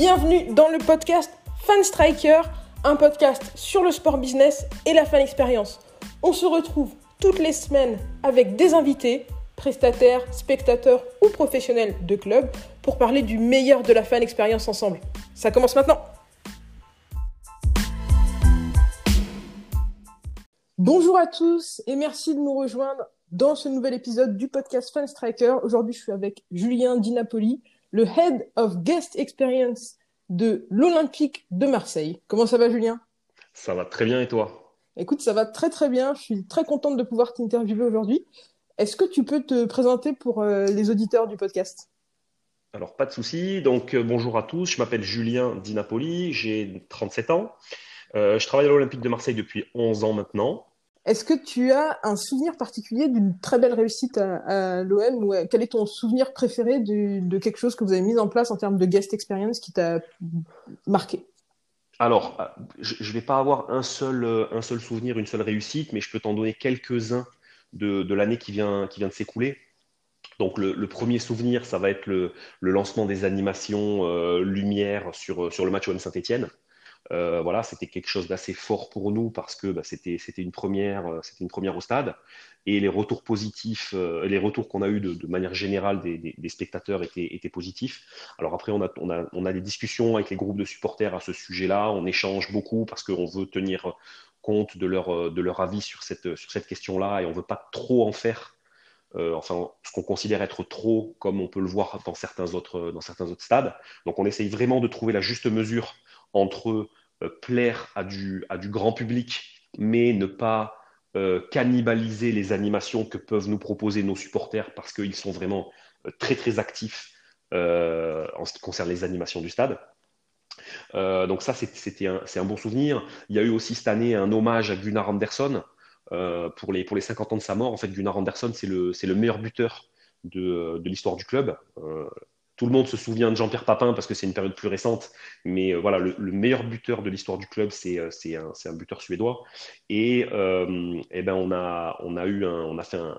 Bienvenue dans le podcast Fan Striker, un podcast sur le sport business et la fan expérience. On se retrouve toutes les semaines avec des invités, prestataires, spectateurs ou professionnels de club pour parler du meilleur de la fan expérience ensemble. Ça commence maintenant. Bonjour à tous et merci de nous rejoindre dans ce nouvel épisode du podcast Fan Striker. Aujourd'hui, je suis avec Julien Di Napoli, le Head of Guest Experience de l'Olympique de Marseille. Comment ça va, Julien? Ça va très bien et toi? Écoute, ça va très très bien. Je suis très contente de pouvoir t'interviewer aujourd'hui. Est-ce que tu peux te présenter pour euh, les auditeurs du podcast? Alors, pas de souci. Donc, euh, bonjour à tous. Je m'appelle Julien Di Napoli. J'ai 37 ans. Euh, je travaille à l'Olympique de Marseille depuis 11 ans maintenant. Est-ce que tu as un souvenir particulier d'une très belle réussite à, l'OM ou quel est ton souvenir préféré de, quelque chose que vous avez mis en place en termes de guest experience qui t'a marqué? Alors, euh, je ne vais pas avoir un seul, euh, un seul souvenir, une seule réussite, mais je peux t'en donner quelques-uns de, l'année qui vient, qui vient de s'écouler. Donc le, premier souvenir, ça va être le, lancement des animations euh, lumière sur, sur le match OM Saint-Etienne. Euh, voilà, c'était quelque chose d'assez fort pour nous parce que bah, c'était une première, euh, c'était une première au stade et les retours positifs, euh, les retours qu'on a eu de, manière générale des, spectateurs étaient, étaient, positifs. Alors après, on a, on, a, on a des discussions avec les groupes de supporters à ce sujet-là, on échange beaucoup parce qu'on veut tenir compte de leur, de leur avis sur cette, sur cette question-là et on veut pas trop en faire. enfin, ce qu'on considère être trop, comme on peut le voir dans certains autres, dans certains autres stades. Donc, on essaye vraiment de trouver la juste mesure entre plaire à du, à du grand public, mais ne pas euh, cannibaliser les animations que peuvent nous proposer nos supporters parce qu'ils sont vraiment euh, très très actifs en ce qui concerne les animations du stade. donc ça, c'est un bon souvenir. Il y a eu aussi cette année un hommage à Gunnar Andersson pour, les, pour les 50 ans de sa mort. En fait, Gunnar Andersson, c'est le, le meilleur buteur de, de l'histoire du club tout le monde se souvient de Jean-Pierre Papin parce que c'est une période plus récente, mais euh, voilà, le, meilleur buteur de l'histoire du club, c'est euh, un, un, buteur suédois. Et, euh, eh ben on a, on a eu un, on a fait un,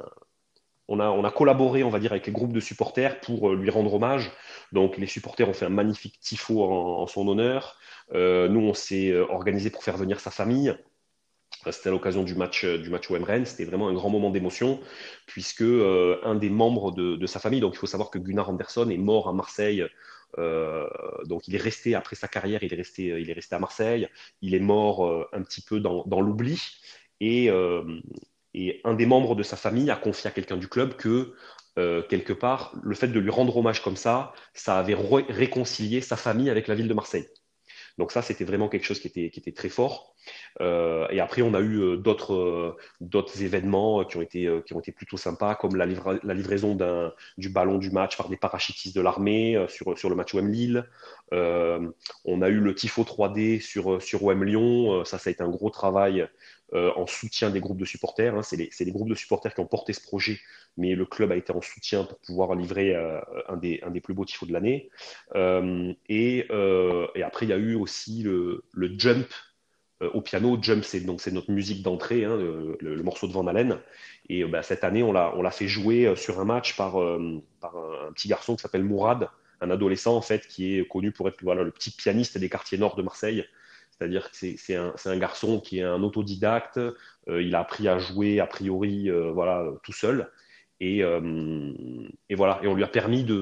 on a, on a, collaboré, on va dire, avec les groupes de supporters pour lui rendre hommage. Donc, les supporters ont fait un magnifique tifo en, son honneur. nous, on s'est organisé pour faire venir sa famille. C'était à l'occasion du match euh, du match OM Rennes. C'était vraiment un grand moment d'émotion puisque euh, un des membres de, sa famille, donc il faut savoir que Gunnar Andersson est mort à Marseille. Euh, donc il est resté après sa carrière, il est resté, il est resté à Marseille. Il est mort un petit peu dans, l'oubli et, et, un des membres de sa famille a confié à quelqu'un du club que quelque part le fait de lui rendre hommage comme ça, ça avait réconcilié sa famille avec la ville de Marseille. Donc ça, c'était vraiment quelque chose qui était, qui était très fort. Euh, et après, on a eu euh, d'autres euh, d'autres événements qui ont été qui ont été plutôt sympas, comme la, la livraison du ballon du match par des parachutistes de l'armée sur sur le match OM Lille. on a eu le tifo 3D sur sur OM Lyon. ça, ça a été un gros travail en soutien des groupes de supporters. Hein. C'est les, groupes de supporters qui ont porté ce projet, mais le club a été en soutien pour pouvoir livrer un, des, un des plus beaux tifos de l'année. et, et, après, il y a eu aussi le, jump euh, au piano. Jump, c'est donc c'est notre musique d'entrée, hein, le, morceau de Van Halen. Et euh, bah, cette année, on l'a fait jouer euh, sur un match par un, petit garçon qui s'appelle Mourad, un adolescent en fait qui est connu pour être le petit pianiste des quartiers nord de Marseille. C'est-à-dire que c'est un, garçon qui est un autodidacte. il a appris à jouer a priori voilà tout seul. Et, voilà, et on lui a permis bah,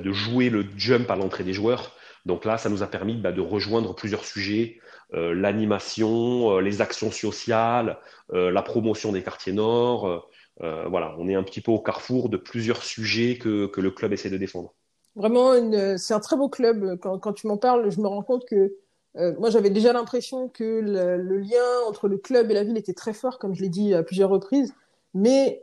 de jouer le jump à l'entrée des joueurs donc là, ça nous a permis bah, de rejoindre plusieurs sujets, euh, l'animation, euh, les actions sociales, euh, la promotion des quartiers nord. voilà, on est un petit peu au carrefour de plusieurs sujets que, le club essaie de défendre. Vraiment, c'est un très beau club. Quand, tu m'en parles, je me rends compte que moi, j'avais déjà l'impression que le, lien entre le club et la ville était très fort, comme je l'ai dit à plusieurs reprises. Mais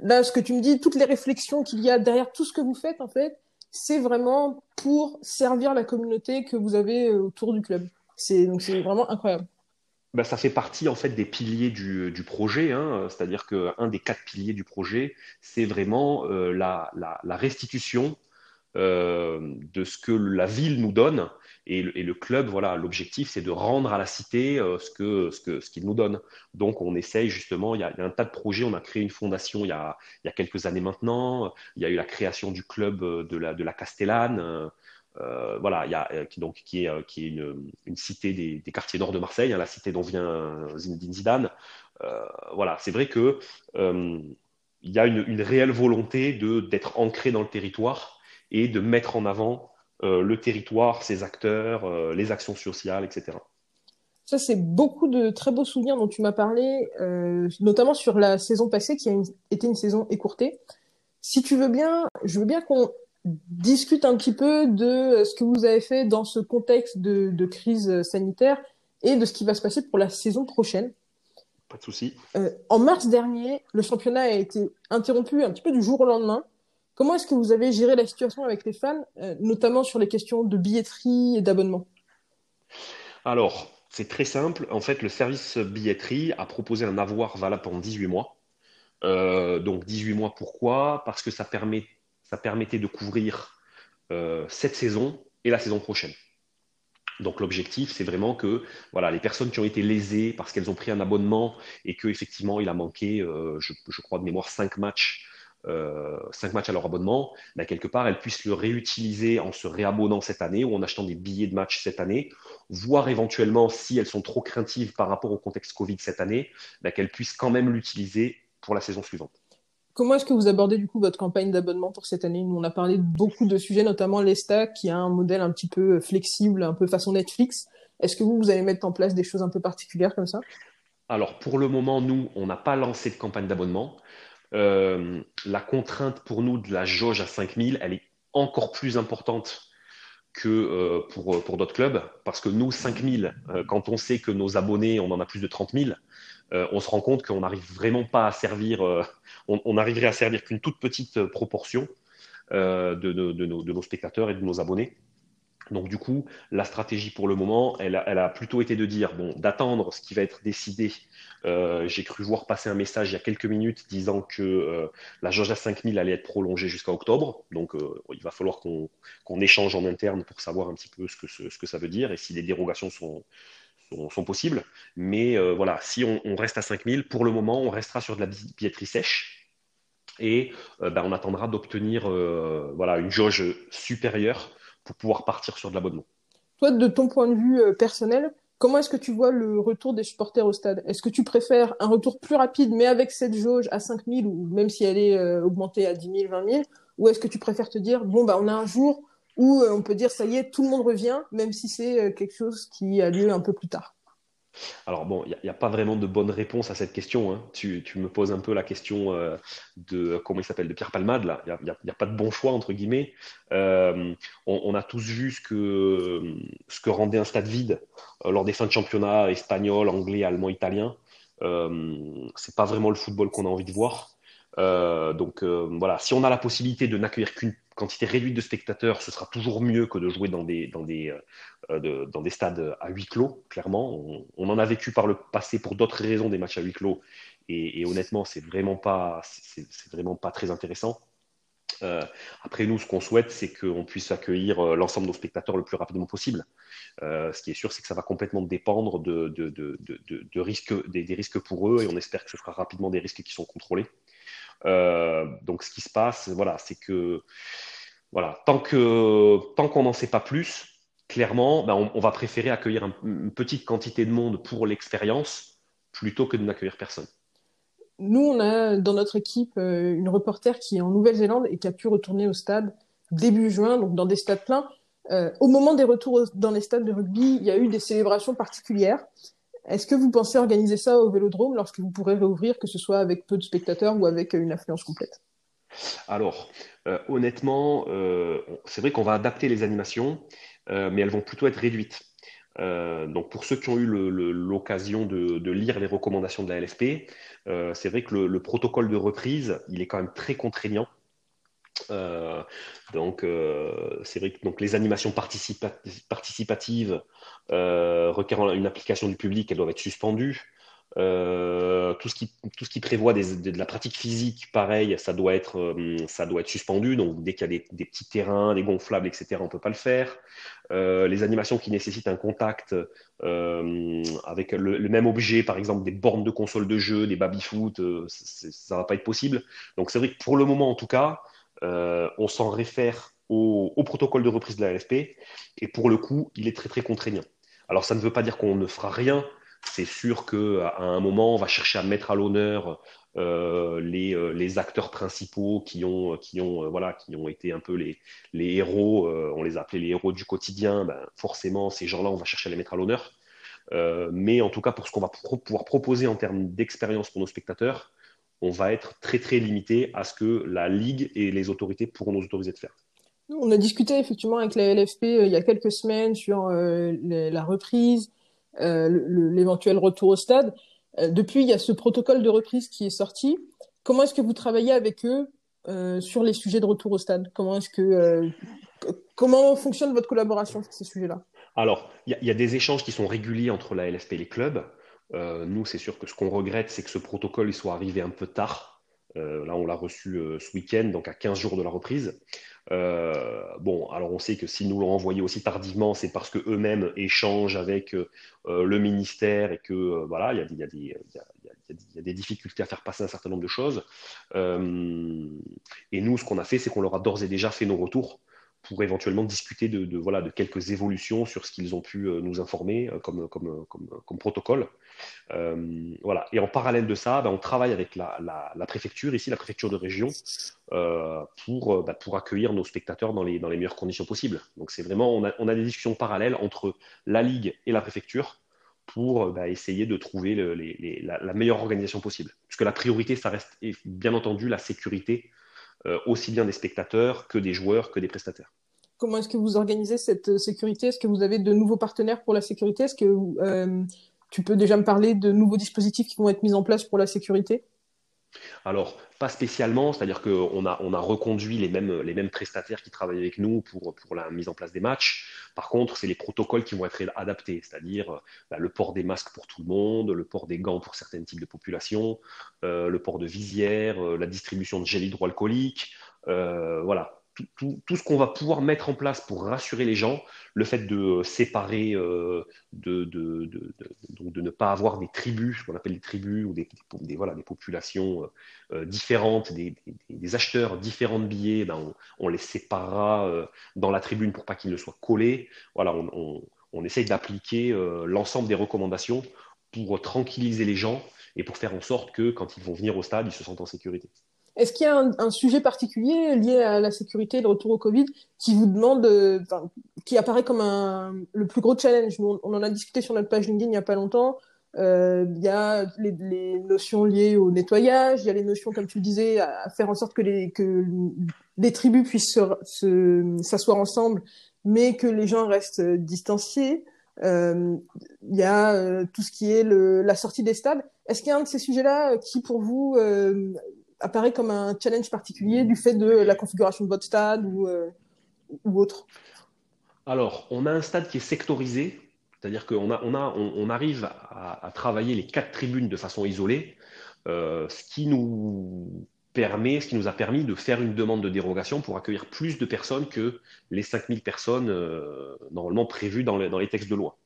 là, ce que tu me dis, toutes les réflexions qu'il y a derrière tout ce que vous faites, en fait, c'est vraiment pour servir la communauté que vous avez euh, autour du club. C'est donc c'est vraiment incroyable. Ben, ça fait partie en fait des piliers du, du projet, hein. c'est-à-dire qu'un des quatre piliers du projet, c'est vraiment euh, la, la, restitution euh, de ce que la ville nous donne Et le, club, voilà, l'objectif, c'est de rendre à la cité ce que ce que ce qu'il nous donne. Donc, on essaye justement. Il y, a, un tas de projets. On a créé une fondation il y a, il y a quelques années maintenant. Il y a eu la création du club de la de la Castellane. Euh, voilà, il y a, euh, qui, donc, qui est, euh, qui est une, une cité des, quartiers nord de Marseille, hein, la cité dont vient Zinedine Zidane. voilà, c'est vrai que il y a une, une réelle volonté d'être ancré dans le territoire et de mettre en avant le territoire, ses acteurs, les actions sociales, etc. Ça, c'est beaucoup de très beaux souvenirs dont tu m'as parlé, euh, notamment sur la saison passée qui a été une saison écourtée. Si tu veux bien, je veux bien qu'on discute un petit peu de ce que vous avez fait dans ce contexte de, crise sanitaire et de ce qui va se passer pour la saison prochaine. Pas de souci. Euh, en mars dernier, le championnat a été interrompu un petit peu du jour au lendemain. Comment est-ce que vous avez géré la situation avec les fans, euh, notamment sur les questions de billetterie et d'abonnement? Alors, c'est très simple. En fait, le service billetterie a proposé un avoir valable pendant 18 mois. Euh, donc 18 mois, pourquoi? Parce que ça permet ça permettait de couvrir euh, cette saison et la saison prochaine. Donc l'objectif, c'est vraiment que voilà, les personnes qui ont été lésées parce qu'elles ont pris un abonnement et qu'effectivement il a manqué, euh, je, crois de mémoire, 5 matchs, euh, matchs à leur abonnement, ben, quelque part elles puissent le réutiliser en se réabonnant cette année ou en achetant des billets de match cette année, voire éventuellement si elles sont trop craintives par rapport au contexte Covid cette année, ben, qu'elles puissent quand même l'utiliser pour la saison suivante. Comment est-ce que vous abordez du coup votre campagne d'abonnement pour cette année? Nous, on a parlé de beaucoup de sujets, notamment l'ESTA, qui a un modèle un petit peu flexible, un peu façon Netflix. Est-ce que vous, vous allez mettre en place des choses un peu particulières comme ça? Alors, pour le moment, nous, on n'a pas lancé de campagne d'abonnement. Euh, la contrainte pour nous de la jauge à 5000, elle est encore plus importante que euh, pour, pour d'autres clubs, parce que nous, 5000, euh, quand on sait que nos abonnés, on en a plus de 30 000, euh, on se rend compte qu'on n'arrive vraiment pas à servir, euh, on, n'arriverait à servir qu'une toute petite euh, proportion de, nos, spectateurs et de nos abonnés. Donc du coup, la stratégie pour le moment, elle a, plutôt été de dire, bon, d'attendre ce qui va être décidé. J'ai cru voir passer un message il y a quelques minutes disant que la jauge à 5000 allait être prolongée jusqu'à octobre. Donc il va falloir qu'on échange en interne pour savoir un petit peu ce que, ça veut dire et si les dérogations sont, possibles. Mais euh, voilà, si on, reste à 5000, pour le moment, on restera sur de la billetterie sèche et euh, ben, on attendra d'obtenir euh, voilà, une jauge supérieure pour pouvoir partir sur de l'abonnement. Toi, de ton point de vue personnel, comment est-ce que tu vois le retour des supporters au stade? Est-ce que tu préfères un retour plus rapide, mais avec cette jauge à 5000, ou même si elle est augmentée à 10 000, 20 000 Ou est-ce que tu préfères te dire, bon, bah, on a un jour où euh, on peut dire ça y est, tout le monde revient, même si c'est euh, quelque chose qui a lieu un peu plus tard? Alors bon, il n'y a, pas vraiment de bonne réponse à cette question. Hein. Tu, me poses un peu la question euh, de comment il s'appelle de Pierre Palmade. Il n'y a, pas de bon choix entre guillemets. on, a tous vu ce que ce que rendait un stade vide lors des fins de championnat espagnol, anglais, allemand, italien. c'est pas vraiment le football qu'on a envie de voir. Donc voilà, si on a la possibilité de n'accueillir qu'une quantité réduite de spectateurs, ce sera toujours mieux que de jouer dans des, dans des, euh, dans des stades à huis clos, clairement. On, en a vécu par le passé pour d'autres raisons des matchs à huis clos, et, honnêtement, c'est vraiment, pas, c'est, vraiment pas très intéressant. Euh, après, nous, ce qu'on souhaite, c'est qu'on puisse accueillir euh, l'ensemble de nos spectateurs le plus rapidement possible. ce qui est sûr, c'est que ça va complètement dépendre de, de, de, de risques, des, des, risques pour eux, et on espère que ce sera rapidement des risques qui sont contrôlés. Euh, donc, ce qui se passe, voilà, c'est que voilà, tant que tant qu'on n'en sait pas plus, clairement, ben, on, va préférer accueillir une petite quantité de monde pour l'expérience plutôt que de n'accueillir personne. Nous, on a dans notre équipe euh, une reporter qui est en Nouvelle-Zélande et qui a pu retourner au stade début juin, donc dans des stades pleins. Euh, au moment des retours dans les stades de rugby, il y a eu des célébrations particulières. Est-ce que vous pensez organiser ça au Vélodrome lorsque vous pourrez réouvrir, que ce soit avec peu de spectateurs ou avec une affluence complète? Alors, euh, honnêtement, euh, c'est vrai qu'on va adapter les animations, euh, mais elles vont plutôt être réduites. donc pour ceux qui ont eu l'occasion de, lire les recommandations de la LFP, c'est vrai que le, protocole de reprise, il est quand même très contraignant. Donc c'est vrai que donc, les animations participatives euh, requérant une application du public, elles doivent être suspendues. Euh, tout, ce qui, tout ce qui prévoit de, la pratique physique, pareil, ça doit être, euh, ça doit être suspendu. Donc, dès qu'il y a des, petits terrains, des gonflables, etc., on ne peut pas le faire. Euh, les animations qui nécessitent un contact avec le, même objet, par exemple des bornes de console de jeu, des baby-foot, ça ne va pas être possible. Donc, c'est vrai que pour le moment, en tout cas, on s'en réfère au, protocole de reprise de la LFP. Et pour le coup, il est très, très contraignant. Alors, ça ne veut pas dire qu'on ne fera rien c'est sûr qu'à un moment, on va chercher à mettre à l'honneur euh, les, euh, les, acteurs principaux qui ont, qui ont, euh, voilà, qui ont été un peu les, les héros, on les appelait les héros du quotidien. Ben, forcément, ces gens-là, on va chercher à les mettre à l'honneur. mais en tout cas, pour ce qu'on va pouvoir proposer en termes d'expérience pour nos spectateurs, on va être très très limité à ce que la Ligue et les autorités pourront nous autoriser de faire. On a discuté effectivement avec la LFP il y a quelques semaines sur la reprise, euh, l'éventuel retour au stade. Euh, depuis, il y a ce protocole de reprise qui est sorti. Comment est-ce que vous travaillez avec eux euh, sur les sujets de retour au stade? Comment est-ce que comment fonctionne votre collaboration sur ces sujets-là? Alors, il y, y, a des échanges qui sont réguliers entre la LFP et les clubs. Euh, nous, c'est sûr que ce qu'on regrette, c'est que ce protocole il soit arrivé un peu tard. Euh, là, on l'a reçu ce week-end, donc à 15 jours de la reprise. Euh, bon, alors on sait que s'ils nous l'ont envoyé aussi tardivement, c'est parce que eux-mêmes échangent avec euh, le ministère et que euh, voilà, il y, y a, des difficultés à faire passer un certain nombre de choses. et nous, ce qu'on a fait, c'est qu'on leur a d'ores et déjà fait nos retours pour éventuellement discuter de, voilà, de quelques évolutions sur ce qu'ils ont pu euh, nous informer euh, comme, comme, comme, protocole. Euh, voilà. Et en parallèle de ça, ben, on travaille avec la, la, préfecture, ici la préfecture de région, pour, ben, pour accueillir nos spectateurs dans les, dans les meilleures conditions possibles. Donc c'est vraiment, on a, on a, des discussions parallèles entre la Ligue et la préfecture pour ben, essayer de trouver la, la, meilleure organisation possible. Puisque la priorité, ça reste bien entendu la sécurité aussi bien des spectateurs que des joueurs, que des prestataires. Comment est-ce que vous organisez cette euh, sécurité? Est-ce que vous avez de nouveaux partenaires pour la sécurité? Est-ce que euh, tu peux déjà me parler de nouveaux dispositifs qui vont être mis en place pour la sécurité? Alors, pas spécialement, c'est-à-dire qu'on a, on a reconduit les mêmes, prestataires qui travaillent avec nous pour, la mise en place des matchs. Par contre, c'est les protocoles qui vont être adaptés, c'est-à-dire bah, le port des masques pour tout le monde, le port des gants pour certains types de populations, euh, le port de visière, euh, la distribution de gel hydroalcoolique. Euh, voilà, tout, ce qu'on va pouvoir mettre en place pour rassurer les gens, le fait de séparer, euh, de, de, de, ne pas avoir des tribus, ce qu'on appelle des tribus, ou des, voilà, des populations euh, euh, différentes, des, acheteurs différents de billets, ben on, les séparera dans la tribune pour pas qu'ils ne soient collés. Voilà, on, on essaye d'appliquer l'ensemble des recommandations pour tranquilliser les gens et pour faire en sorte que quand ils vont venir au stade, ils se sentent en sécurité. Est-ce qu'il y a un, sujet particulier lié à la sécurité et le retour au Covid qui vous demande, euh, qui apparaît comme un, le plus gros challenge? On, en a discuté sur notre page LinkedIn il n'y a pas longtemps. Euh, il y a les, notions liées au nettoyage, il y a les notions, comme tu le disais, à, faire en sorte que les, que les tribus puissent s'asseoir ensemble, mais que les gens restent distanciés. Euh, il y a tout ce qui est le, la sortie des stades. Est-ce qu'il y a un de ces sujets-là qui, pour vous, apparaît comme un challenge particulier du fait de la configuration de votre stade ou, euh, autre Alors, on a un stade qui est sectorisé, c'est-à-dire qu'on a, on arrive à, travailler les quatre tribunes de façon isolée, euh, ce qui nous permet, ce qui nous a permis de faire une demande de dérogation pour accueillir plus de personnes que les 5000 personnes euh, normalement prévues dans, les textes de loi.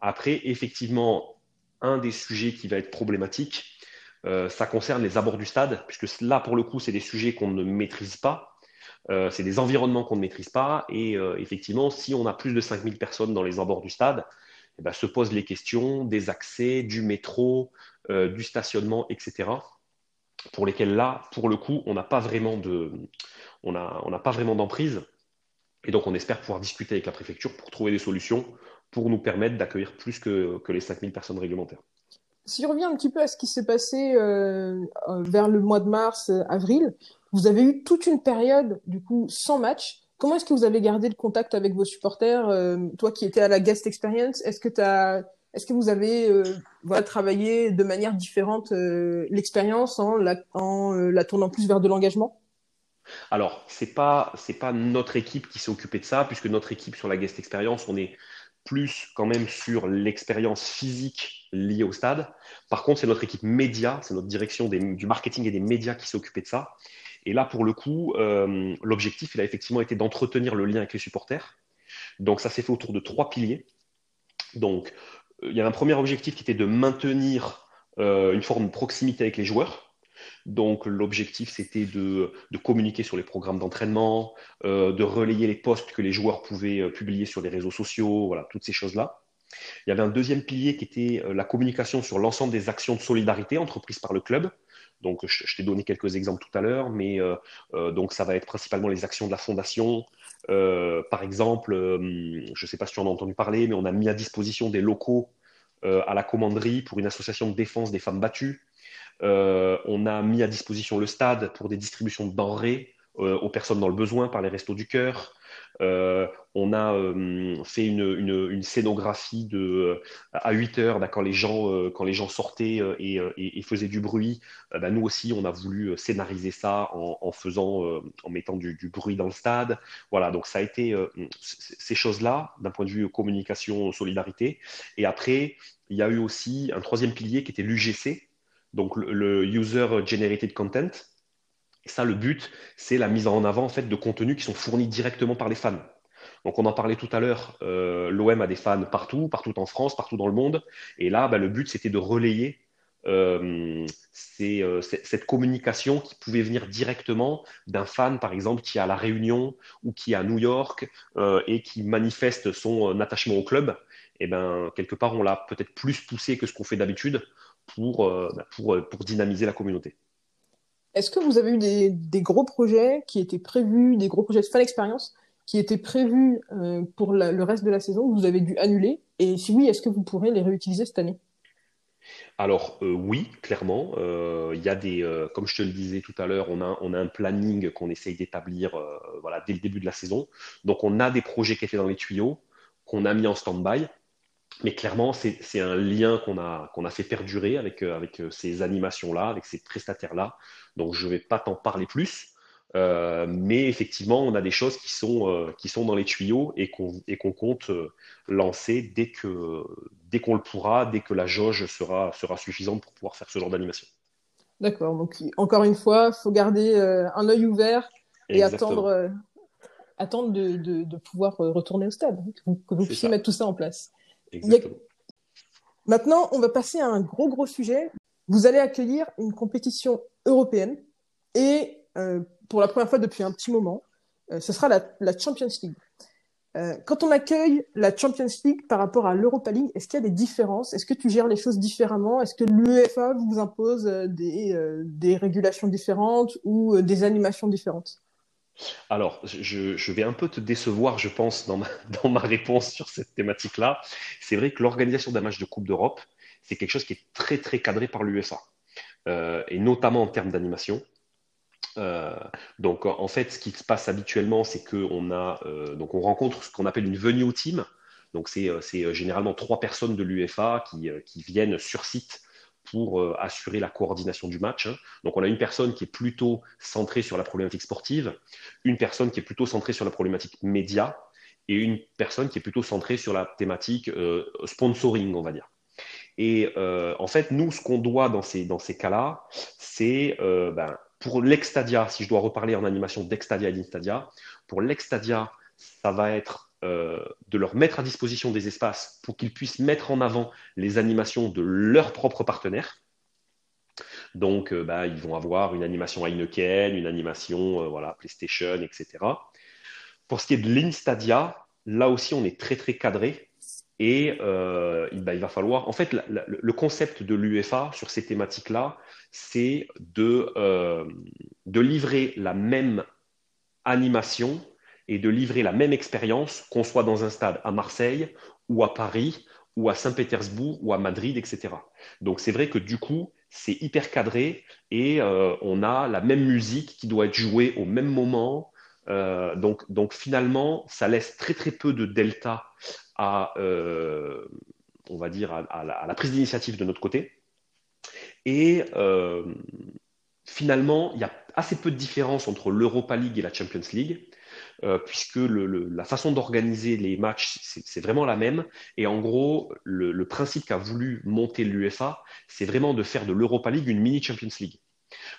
après, effectivement, un des sujets qui va être problématique, euh, ça concerne les abords du stade, puisque là, pour le coup, c'est des sujets qu'on ne maîtrise pas. Euh, c'est des environnements qu'on ne maîtrise pas. Et euh, effectivement, si on a plus de 5000 personnes dans les abords du stade, eh ben, se posent les questions des accès, du métro, du stationnement, etc. Pour lesquels là, pour le coup, on n'a pas vraiment de, on on pas vraiment d'emprise. Et donc, on espère pouvoir discuter avec la préfecture pour trouver des solutions pour nous permettre d'accueillir plus que, que les 5000 personnes réglementaires si je reviens un petit peu à ce qui s'est passé euh, euh, vers le mois de mars, euh, avril, vous avez eu toute une période du coup sans match. Comment est-ce que vous avez gardé le contact avec vos supporters Toi qui étais à la guest experience, est-ce que est-ce que vous avez travaillé de manière différente l'expérience en, la, tournant plus vers de l'engagement? Alors, c'est pas c'est pas notre équipe qui s'est occupée de ça, puisque notre équipe sur la guest experience, on est plus quand même sur l'expérience physique liée au stade. Par contre, c'est notre équipe média, c'est notre direction du marketing et des médias qui s'est occupée de ça. Et là, pour le coup, euh, l'objectif, il a effectivement été d'entretenir le lien avec les supporters. Donc, ça s'est fait autour de trois piliers. Donc, euh, il y a un premier objectif qui était de maintenir euh, une forme de proximité avec les joueurs. Donc l'objectif, c'était de, communiquer sur les programmes d'entraînement, de relayer les posts que les joueurs pouvaient publier sur les réseaux sociaux, voilà, toutes ces choses-là. Il y avait un deuxième pilier qui était la communication sur l'ensemble des actions de solidarité entreprises par le club. Donc, je, t'ai donné quelques exemples tout à l'heure, mais euh, euh, donc ça va être principalement les actions de la fondation. Euh, par exemple, je ne sais pas si tu en as entendu parler, mais on a mis à disposition des locaux à la commanderie pour une association de défense des femmes battues. On a mis à disposition le stade pour des distributions de denrées aux personnes dans le besoin par les restos du cœur. Euh, on a euh, fait une, scénographie de, euh, à 8 heures, bah, quand, les gens, quand les gens sortaient et, faisaient du bruit. Bah, nous aussi, on a voulu scénariser ça en, faisant, en mettant du, bruit dans le stade. Voilà, donc ça a été ces choses-là, d'un point de vue communication, solidarité. Et après, il y a eu aussi un troisième pilier qui était l'UGC, donc le User Generated Content. Et ça, le but, c'est la mise en avant en fait, de contenus qui sont fournis directement par les fans. Donc, on en parlait tout à l'heure, euh, l'OM a des fans partout, partout en France, partout dans le monde. Et là, bah, le but, c'était de relayer euh, euh, cette communication qui pouvait venir directement d'un fan, par exemple, qui est à La Réunion ou qui est à New York et qui manifeste son attachement au club. Et ben, quelque part, on l'a peut-être plus poussé que ce qu'on fait d'habitude pour, bah, pour, pour dynamiser la communauté. Est-ce que vous avez eu des, gros projets qui étaient prévus, des gros projets de fan expérience qui étaient prévus euh, pour le reste de la saison que vous avez dû annuler? Et si oui, est-ce que vous pourrez les réutiliser cette année? Alors euh, oui, clairement, euh, il y a des, comme je te le disais tout à l'heure, on a, on a un planning qu'on essaye d'établir voilà, dès le début de la saison. Donc on a des projets qui étaient dans les tuyaux, qu'on a mis en stand-by. Mais clairement, c'est un lien qu'on a, qu'on a fait perdurer avec, avec ces animations-là, avec ces prestataires-là. Donc je ne vais pas t'en parler plus. Euh, mais effectivement, on a des choses qui sont, euh, qui sont dans les tuyaux et qu'on compte euh, lancer dès qu'on dès qu'on le pourra, dès que la jauge sera, sera suffisante pour pouvoir faire ce genre d'animation. D'accord. Donc, encore une fois, il faut garder un œil ouvert et attendre, attendre de, de, pouvoir retourner au stade, hein, que vous, puissiez mettre tout ça en place. Exactement. Maintenant, on va passer à un gros, gros sujet. Vous allez accueillir une compétition européenne et euh, pour la première fois depuis un petit moment, euh, ce sera la, Champions League. Euh, quand on accueille la Champions League par rapport à l'Europa League, est-ce qu'il y a des différences? Est-ce que tu gères les choses différemment? Est-ce que l'UEFA vous impose des, des, régulations différentes ou des animations différentes? Alors, je, vais un peu te décevoir, je pense, dans ma, réponse sur cette thématique-là. C'est vrai que l'organisation d'un match de Coupe d'Europe, c'est quelque chose qui est très, très cadré par l'UEFA. Euh, et notamment en termes d'animation. Euh, donc en fait, ce qui se passe habituellement, c'est qu'on a euh, donc on rencontre ce qu'on appelle une venue team. Donc c'est généralement trois personnes de l'UFA qui, viennent sur site pour assurer la coordination du match. Hein. Donc on a une personne qui est plutôt centrée sur la problématique sportive, une personne qui est plutôt centrée sur la problématique média et une personne qui est plutôt centrée sur la thématique sponsoring, on va dire. Et euh, en fait, nous, ce qu'on doit dans ces, dans ces cas-là, c'est euh, ben, pour l'Extadia, si je dois reparler en animation d'Extadia et d'Instadia, pour l'Extadia, ça va être euh, de leur mettre à disposition des espaces pour qu'ils puissent mettre en avant les animations de leurs propres partenaires. Donc, ben, ils vont avoir une animation Heineken, une animation voilà, PlayStation, etc. Pour ce qui est de l'Instadia, là aussi, on est très, très cadré. Et euh, bah, il va falloir, en fait, le concept de l'UEFA sur ces thématiques-là, c'est euh, de livrer la même animation et de livrer la même expérience qu'on soit dans un stade à Marseille ou à Paris ou à Saint-Pétersbourg ou à Madrid, etc. Donc c'est vrai que du coup, c'est hyper cadré et euh, on a la même musique qui doit être jouée au même moment. donc, donc finalement, ça laisse très très peu de delta à, euh, on va dire, à, la, prise d'initiative de notre côté. Et euh, finalement, il y a assez peu de différence entre l'Europa League et la Champions League. Puisque la façon d'organiser les matchs, c'est vraiment la même. Et en gros, le, principe qu'a voulu monter l'UFA, c'est vraiment de faire de l'Europa League une mini Champions League.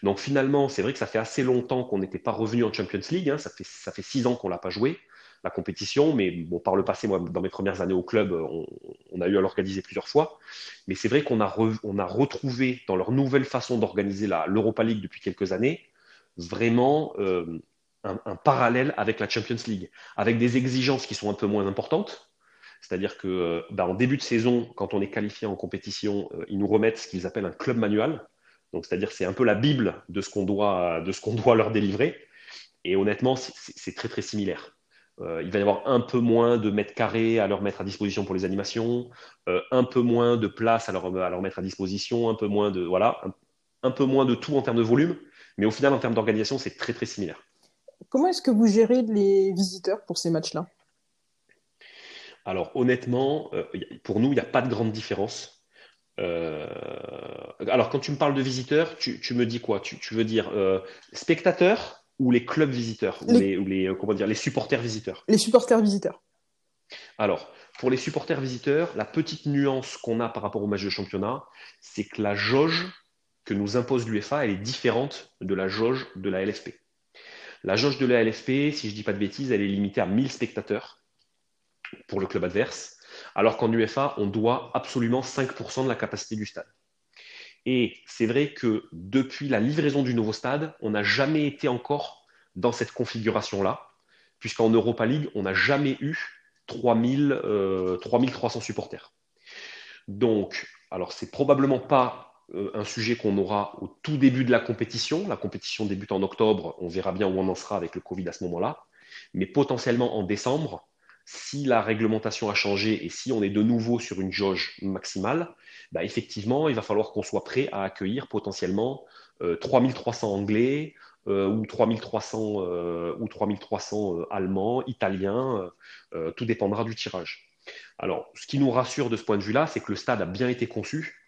Donc finalement, c'est vrai que ça fait assez longtemps qu'on n'était pas revenu en Champions League. Hein. ça, fait, ça fait six ans qu'on l'a pas joué la compétition, mais bon, par le passé, moi, dans mes premières années au club, on, a eu à l'organiser plusieurs fois. Mais c'est vrai qu'on a, on a retrouvé dans leur nouvelle façon d'organiser l'Europa League depuis quelques années, vraiment euh, un, parallèle avec la Champions League, avec des exigences qui sont un peu moins importantes. C'est-à-dire que euh, bah, en début de saison, quand on est qualifié en compétition, euh, ils nous remettent ce qu'ils appellent un club manual. Donc, c'est-à-dire c'est un peu la bible de ce qu'on doit, leur délivrer. Et honnêtement, c'est très très similaire. il va y avoir un peu moins de mètres carrés à leur mettre à disposition pour les animations, un peu moins de place à leur, à leur, mettre à disposition, un peu moins de voilà, un peu moins de tout en termes de volume, mais au final, en termes d'organisation, c'est très très similaire. Comment est-ce que vous gérez les visiteurs pour ces matchs-là? Alors honnêtement, euh, pour nous, il n'y a pas de grande différence. Euh, alors quand tu me parles de visiteurs, tu, me dis quoi? Tu, veux dire euh, spectateurs ou les clubs visiteurs? Ou, les, comment dire, les supporters visiteurs? Les supporters visiteurs. Alors, pour les supporters visiteurs, la petite nuance qu'on a par rapport au match de championnat, c'est que la jauge que nous impose l'UEFA, elle est différente de la jauge de la LFP. La jauge de la LFP, si je ne dis pas de bêtises, elle est limitée à 1000 spectateurs pour le club adverse, alors qu'en UEFA, on doit absolument 5% de la capacité du stade. Et c'est vrai que depuis la livraison du nouveau stade, on n'a jamais été encore dans cette configuration-là, puisqu'en Europa League, on n'a jamais eu 3000, 3300 euh, supporters. Donc, alors c'est probablement pas un sujet qu'on aura au tout début de la compétition. La compétition débute en octobre, on verra bien où on en sera avec le Covid à ce moment-là. Mais potentiellement en décembre, si la réglementation a changé et si on est de nouveau sur une jauge maximale, bah effectivement, il va falloir qu'on soit prêt à accueillir potentiellement 3300 euh, Anglais euh, ou 3300, ou 3300 Allemands, Italiens, tout dépendra du tirage. Alors, ce qui nous rassure de ce point de vue-là, c'est que le stade a bien été conçu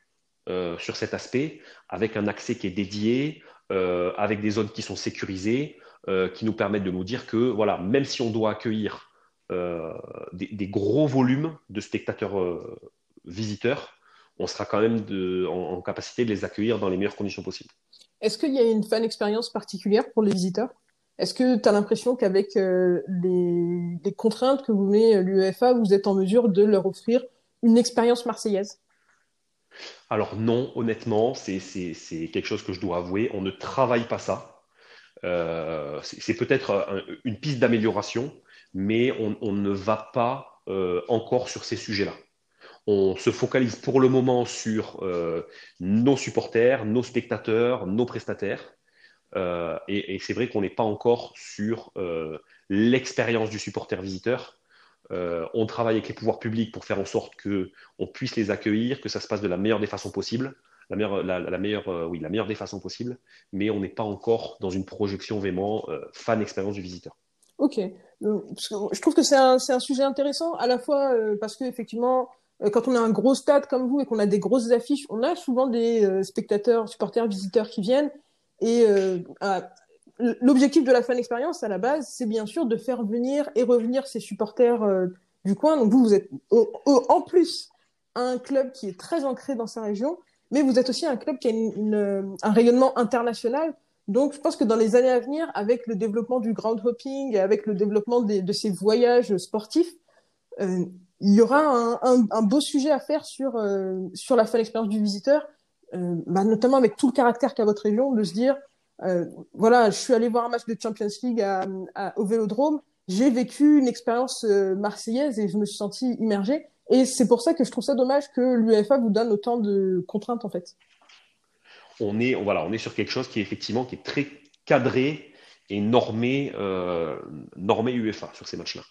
euh, sur cet aspect, avec un accès qui est dédié, euh, avec des zones qui sont sécurisées, euh, qui nous permettent de nous dire que, voilà, même si on doit accueillir des, gros volumes de spectateurs visiteurs, on sera quand même en, capacité de les accueillir dans les meilleures conditions possibles. Est-ce qu'il y a une fan expérience particulière pour les visiteurs? Est-ce que tu as l'impression qu'avec les, les, contraintes que vous met l'UEFA, vous êtes en mesure de leur offrir une expérience marseillaise? Alors non, honnêtement, c'est quelque chose que je dois avouer. On ne travaille pas ça. Euh, c'est peut-être une piste d'amélioration, mais on, ne va pas euh, encore sur ces sujets-là. On se focalise pour le moment sur euh, nos supporters, nos spectateurs, nos prestataires. et c'est vrai qu'on n'est pas encore sur l'expérience du supporter visiteur euh, on travaille avec les pouvoirs publics pour faire en sorte qu'on puisse les accueillir, que ça se passe de la meilleure des façons possibles, la meilleure, euh, oui, la meilleure des façons possibles, mais on n'est pas encore dans une projection vraiment euh, fan expérience du visiteur. Ok, je trouve que c'est un, sujet intéressant à la fois parce que effectivement, quand on a un gros stade comme vous et qu'on a des grosses affiches, on a souvent des spectateurs, supporters, visiteurs qui viennent. Et l'objectif de la fan expérience à la base, c'est bien sûr de faire venir et revenir ses supporters euh, du coin. Donc vous, vous êtes en plus un club qui est très ancré dans sa région, mais vous êtes aussi un club qui a un rayonnement international. Donc je pense que dans les années à venir, avec le développement du ground hopping, avec le développement de ces voyages sportifs, euh, il y aura un, beau sujet à faire sur, euh, sur la fan expérience du visiteur, bah, notamment avec tout le caractère qu'a votre région, de se dire euh, voilà, je suis allé voir un match de Champions League au Vélodrome. J'ai vécu une expérience euh, marseillaise et je me suis senti immergé. Et c'est pour ça que je trouve ça dommage que l'UEFA vous donne autant de contraintes en fait. On est, voilà, on est sur quelque chose qui est effectivement qui est très cadré et normé, euh, normé UEFA sur ces matchs-là.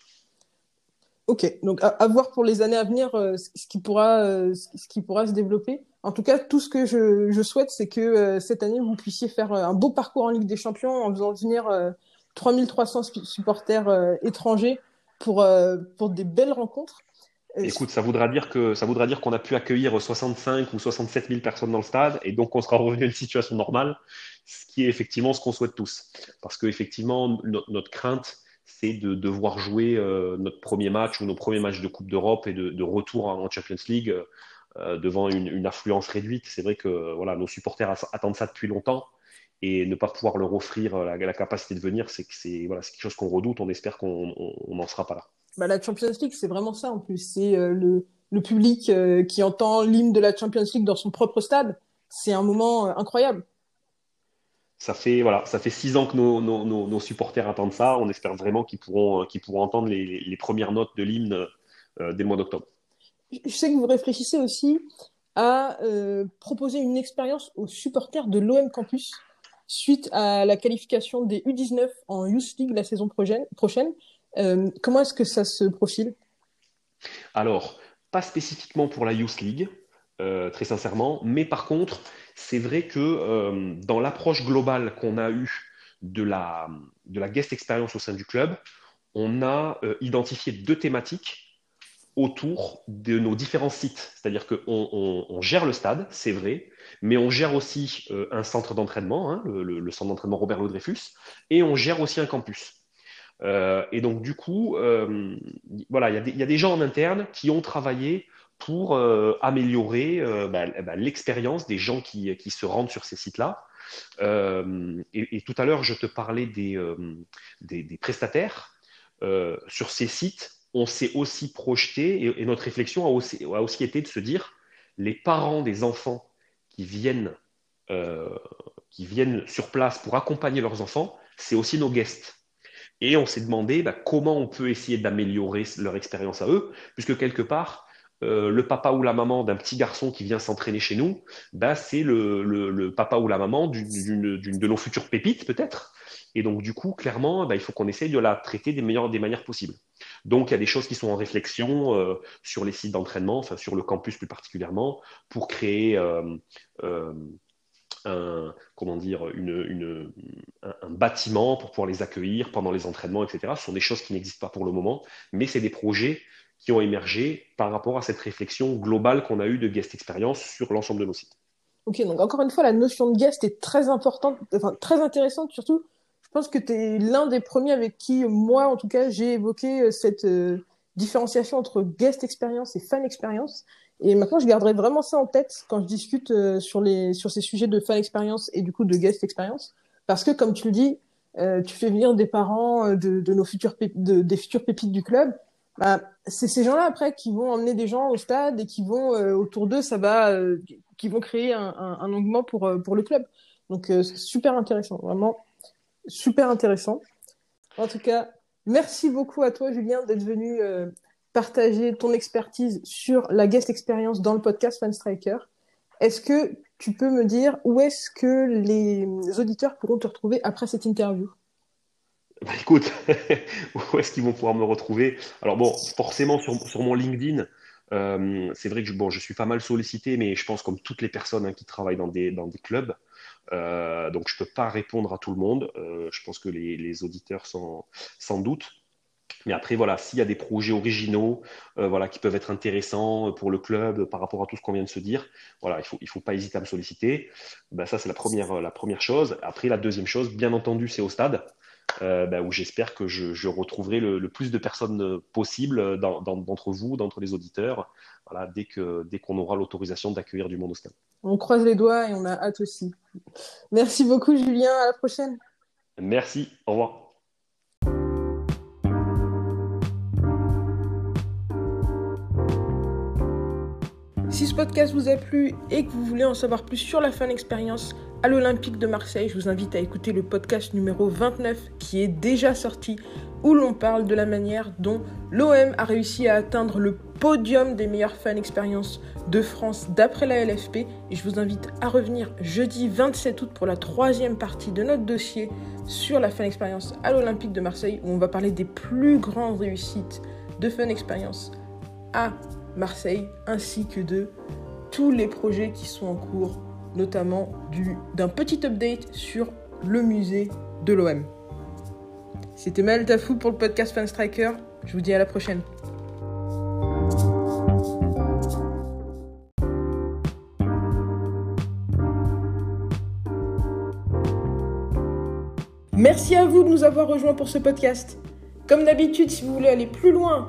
Ok, donc à, voir pour les années à venir euh, ce, qui pourra, euh, ce qui pourra se développer. En tout cas, tout ce que je, souhaite, c'est que euh, cette année, vous puissiez faire un beau parcours en Ligue des Champions en faisant venir 3300 supporters étrangers pour, pour des belles rencontres. Écoute, ça voudra dire que ça voudra dire qu'on a pu accueillir 65 ou 67 000 personnes dans le stade et donc on sera revenu à une situation normale, ce qui est effectivement ce qu'on souhaite tous. Parce que effectivement, notre crainte, c'est de devoir jouer notre premier match ou nos premiers matchs de Coupe d'Europe et de, retour en Champions League devant une, affluence réduite. C'est vrai que voilà, nos supporters attendent ça depuis longtemps et ne pas pouvoir leur offrir la, capacité de venir, c'est voilà, quelque chose qu'on redoute. On espère qu'on n'en sera pas là. Bah, la Champions League, c'est vraiment ça en plus. C'est le, le, public qui entend l'hymne de la Champions League dans son propre stade. C'est un moment incroyable ça fait voilà, ça fait six ans que nos, nos, nos, supporters attendent ça. On espère vraiment qu'ils pourront, qu'ils pourront entendre les, les, premières notes de l'hymne euh, dès le mois d'octobre. Je sais que vous réfléchissez aussi à euh, proposer une expérience aux supporters de l'OM Campus suite à la qualification des U19 en Youth League la saison prochaine. Euh, comment est-ce que ça se profile? Alors, pas spécifiquement pour la Youth League, très sincèrement, mais par contre, c'est vrai que euh, dans l'approche globale qu'on a eue de la, de la guest experience au sein du club, on a euh, identifié deux thématiques autour de nos différents sites. C'est-à-dire qu'on on, gère le stade, c'est vrai, mais on gère aussi euh, un centre d'entraînement, hein, le, centre d'entraînement Robert Louis-Dreyfus, et on gère aussi un campus. et donc, du coup, voilà, il y, a des gens en interne qui ont travaillé pour euh, améliorer euh, bah, bah, l'expérience des gens qui, se rendent sur ces sites-là. Euh, et, tout à l'heure, je te parlais des prestataires. sur ces sites, on s'est aussi projeté, et, notre réflexion a aussi, été de se dire, les parents des enfants qui viennent, qui viennent sur place pour accompagner leurs enfants, c'est aussi nos guests. Et on s'est demandé bah, comment on peut essayer d'améliorer leur expérience à eux, puisque quelque part, euh, le papa ou la maman d'un petit garçon qui vient s'entraîner chez nous, bah, c'est le, papa ou la maman d'une de nos futures pépites peut-être. Et donc du coup, clairement, bah, il faut qu'on essaye de la traiter des meilleures des manières possibles. Donc il y a des choses qui sont en réflexion euh, sur les sites d'entraînement, sur le campus plus particulièrement, pour créer euh, une, un, bâtiment pour pouvoir les accueillir pendant les entraînements, etc. Ce sont des choses qui n'existent pas pour le moment, mais c'est des projets qui ont émergé par rapport à cette réflexion globale qu'on a eue de guest experience sur l'ensemble de nos sites. Ok, donc encore une fois, la notion de guest est très importante, enfin très intéressante surtout. Je pense que tu es l'un des premiers avec qui, moi en tout cas, j'ai évoqué euh, cette euh, différenciation entre guest experience et fan experience. Et maintenant, je garderai vraiment ça en tête quand je discute euh, sur, les, sur ces sujets de fan experience et du coup de guest experience. Parce que, comme tu le dis, tu fais venir des parents de, nos futurs de, des futurs pépites du club bah, c'est ces gens-là après qui vont emmener des gens au stade et qui vont autour d'eux, ça va, qui vont créer un, un, engouement pour pour le club. Donc super intéressant, vraiment super intéressant. En tout cas, merci beaucoup à toi Julien d'être venu partager ton expertise sur la guest experience dans le podcast Fan Striker. Est-ce que tu peux me dire où est-ce que les auditeurs pourront te retrouver après cette interview? Bah, écoute, où est-ce qu'ils vont pouvoir me retrouver? Alors bon, forcément sur, sur mon LinkedIn, euh, c'est vrai que je, bon, je suis pas mal sollicité, mais je pense comme toutes les personnes hein, qui travaillent dans des, dans des clubs, euh, donc je peux pas répondre à tout le monde. Euh, je pense que les, auditeurs sont sans doute. Mais après, voilà, s'il y a des projets originaux, euh, voilà, qui peuvent être intéressants pour le club par rapport à tout ce qu'on vient de se dire, voilà, il faut, il faut pas hésiter à me solliciter. Ben, ça, c'est la première, la première chose. Après, la deuxième chose, bien entendu, c'est au stade. Euh, bah, où j'espère que je, retrouverai le, plus de personnes possible d'entre vous, d'entre les auditeurs, voilà, dès qu'on dès qu'on aura l'autorisation d'accueillir du monde au stade. On croise les doigts et on a hâte aussi. Merci beaucoup Julien, à la prochaine. Merci, au revoir. Si ce podcast vous a plu et que vous voulez en savoir plus sur la fan expérience à l'Olympique de Marseille, je vous invite à écouter le podcast numéro 29 qui est déjà sorti où l'on parle de la manière dont l'OM a réussi à atteindre le podium des meilleures fan expériences de France d'après la LFP. Et je vous invite à revenir jeudi 27 août pour la troisième partie de notre dossier sur la fan expérience à l'Olympique de Marseille où on va parler des plus grandes réussites de fan expérience à Marseille, ainsi que de tous les projets qui sont en cours, notamment d'un petit update sur le musée de l'OM. C'était Mel Tafou pour le podcast Fan Striker. Je vous dis à la prochaine. Merci à vous de nous avoir rejoints pour ce podcast. Comme d'habitude, si vous voulez aller plus loin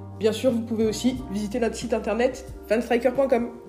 Bien sûr, vous pouvez aussi visiter notre site internet fanstriker.com.